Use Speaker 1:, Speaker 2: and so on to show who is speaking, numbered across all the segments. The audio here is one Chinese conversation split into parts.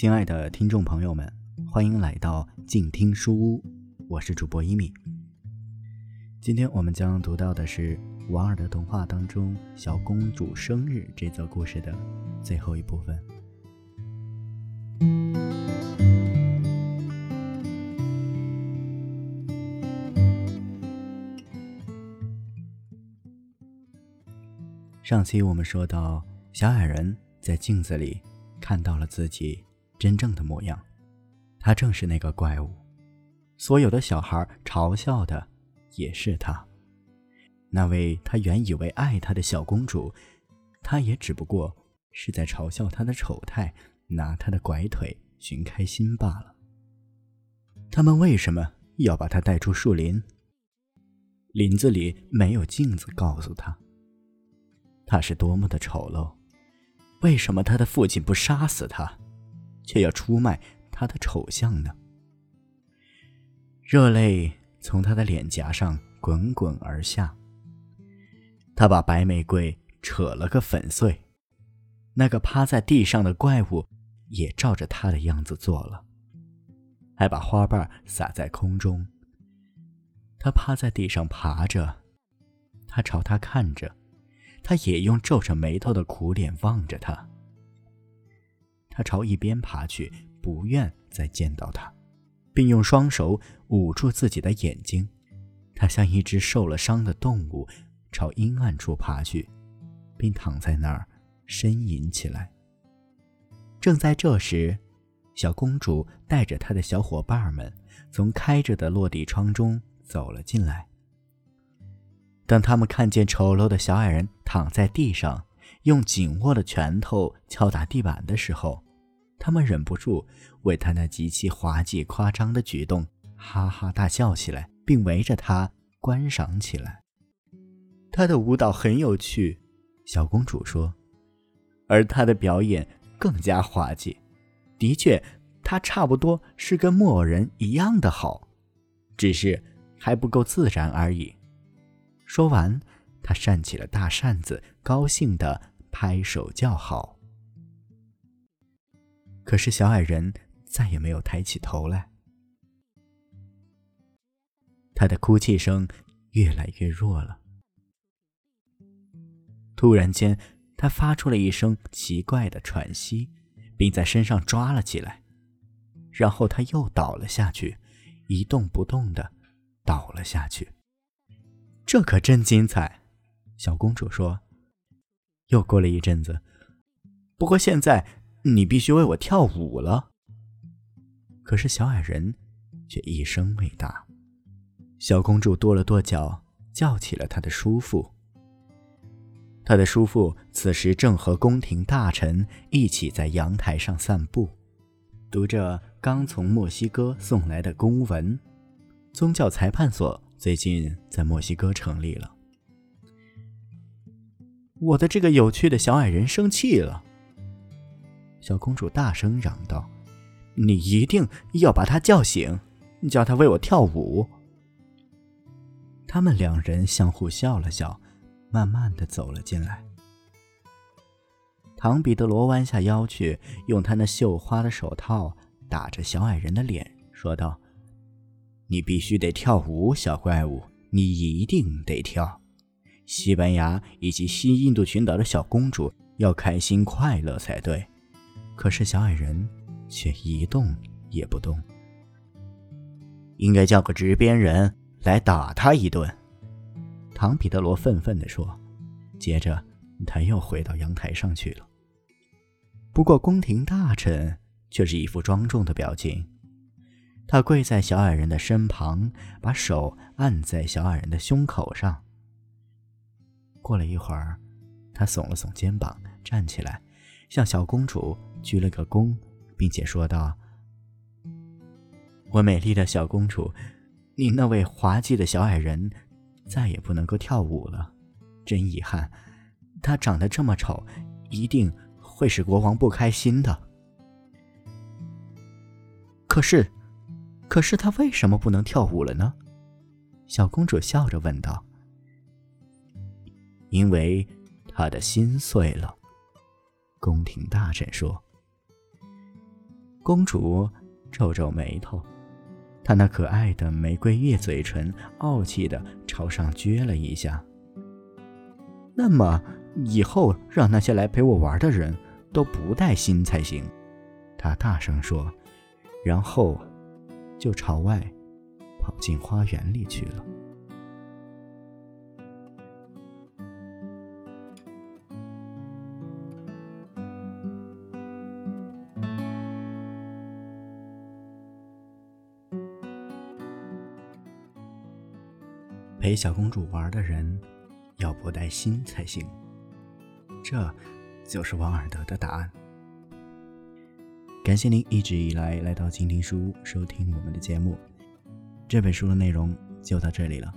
Speaker 1: 亲爱的听众朋友们，欢迎来到静听书屋，我是主播一米。今天我们将读到的是王尔的童话当中小公主生日这则故事的最后一部分。上期我们说到，小矮人在镜子里看到了自己真正的模样，他正是那个怪物。所有的小孩嘲笑的也是他。那位他原以为爱他的小公主，他也只不过是在嘲笑他的丑态，拿他的拐腿寻开心罢了。他们为什么要把他带出树林？林子里没有镜子告诉他。他是多么的丑陋！为什么他的父亲不杀死他，却要出卖他的丑相呢？热泪从他的脸颊上滚滚而下。他把白玫瑰扯了个粉碎，那个趴在地上的怪物也照着他的样子做了，还把花瓣撒在空中。他趴在地上爬着，他朝他看着。他也用皱着眉头的苦脸望着他。他朝一边爬去，不愿再见到他，并用双手捂住自己的眼睛。他像一只受了伤的动物，朝阴暗处爬去，并躺在那儿呻吟起来。正在这时，小公主带着她的小伙伴们从开着的落地窗中走了进来。当他们看见丑陋的小矮人躺在地上，用紧握的拳头敲打地板的时候，他们忍不住为他那极其滑稽夸张的举动哈哈大笑起来，并围着他观赏起来。他的舞蹈很有趣，小公主说，而他的表演更加滑稽。的确，他差不多是跟木偶人一样的好，只是还不够自然而已。说完，他扇起了大扇子，高兴地拍手叫好。可是小矮人再也没有抬起头来，他的哭泣声越来越弱了。突然间，他发出了一声奇怪的喘息，并在身上抓了起来，然后他又倒了下去，一动不动的倒了下去。这可真精彩，小公主说。又过了一阵子，不过现在你必须为我跳舞了。可是小矮人却一声未答。小公主跺了跺脚，叫起了她的叔父。她的叔父此时正和宫廷大臣一起在阳台上散步，读着刚从墨西哥送来的公文。宗教裁判所。最近在墨西哥成立了。我的这个有趣的小矮人生气了。小公主大声嚷道：“你一定要把他叫醒，叫他为我跳舞。”他们两人相互笑了笑，慢慢的走了进来。唐彼得罗弯下腰去，用他那绣花的手套打着小矮人的脸，说道。你必须得跳舞，小怪物！你一定得跳。西班牙以及西印度群岛的小公主要开心快乐才对。可是小矮人却一动也不动。应该叫个执鞭人来打他一顿。唐彼得罗愤愤地说。接着他又回到阳台上去了。不过宫廷大臣却是一副庄重的表情。他跪在小矮人的身旁，把手按在小矮人的胸口上。过了一会儿，他耸了耸肩膀，站起来，向小公主鞠了个躬，并且说道：“我美丽的小公主，你那位滑稽的小矮人再也不能够跳舞了，真遗憾。他长得这么丑，一定会使国王不开心的。可是。”可是他为什么不能跳舞了呢？小公主笑着问道。“因为他的心碎了。”宫廷大臣说。公主皱皱眉头，她那可爱的玫瑰月嘴唇傲气的朝上撅了一下。那么以后让那些来陪我玩的人都不带心才行，她大声说，然后就朝外跑进花园里去了。陪小公主玩的人，要不带心才行。这，就是王尔德的答案。感谢您一直以来来到静听书屋收听我们的节目。这本书的内容就到这里了，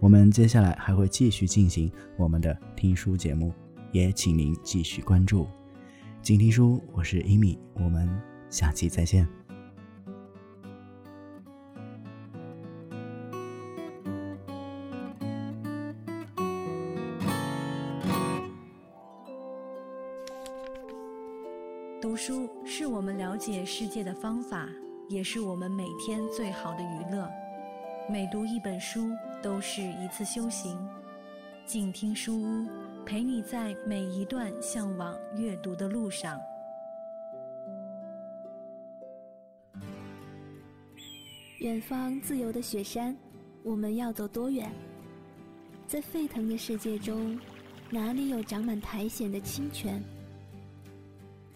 Speaker 1: 我们接下来还会继续进行我们的听书节目，也请您继续关注静听书。我是伊米，我们下期再见。
Speaker 2: 是我们了解世界的方法，也是我们每天最好的娱乐。每读一本书，都是一次修行。静听书屋，陪你在每一段向往阅读的路上。
Speaker 3: 远方自由的雪山，我们要走多远？在沸腾的世界中，哪里有长满苔藓的清泉？